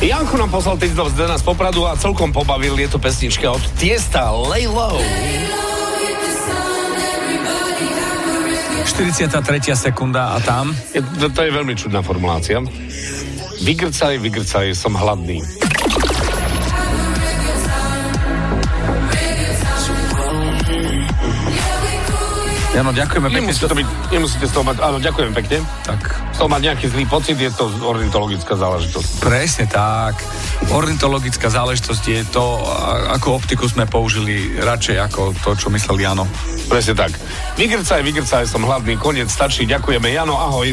Janku nám poslal týždeň z nás Popradu a celkom pobavil. Je to pesnička od Tiesta Lay Low. 43. sekunda a tam? Je, to, to je veľmi čudná formulácia. Vygrcaj, vygrcaj, som hladný. Jano, ďakujeme pekne. Nemusíte, to byť, nemusíte z toho mať, áno, ďakujem pekne. Tak. Z toho mať nejaký zlý pocit, je to ornitologická záležitosť. Presne tak. Ornitologická záležitosť je to, ako optiku sme použili radšej ako to, čo myslel Jano. Presne tak. Vygrcaj, vygrcaj, som hladný, koniec stačí. Ďakujeme. Jano, ahoj.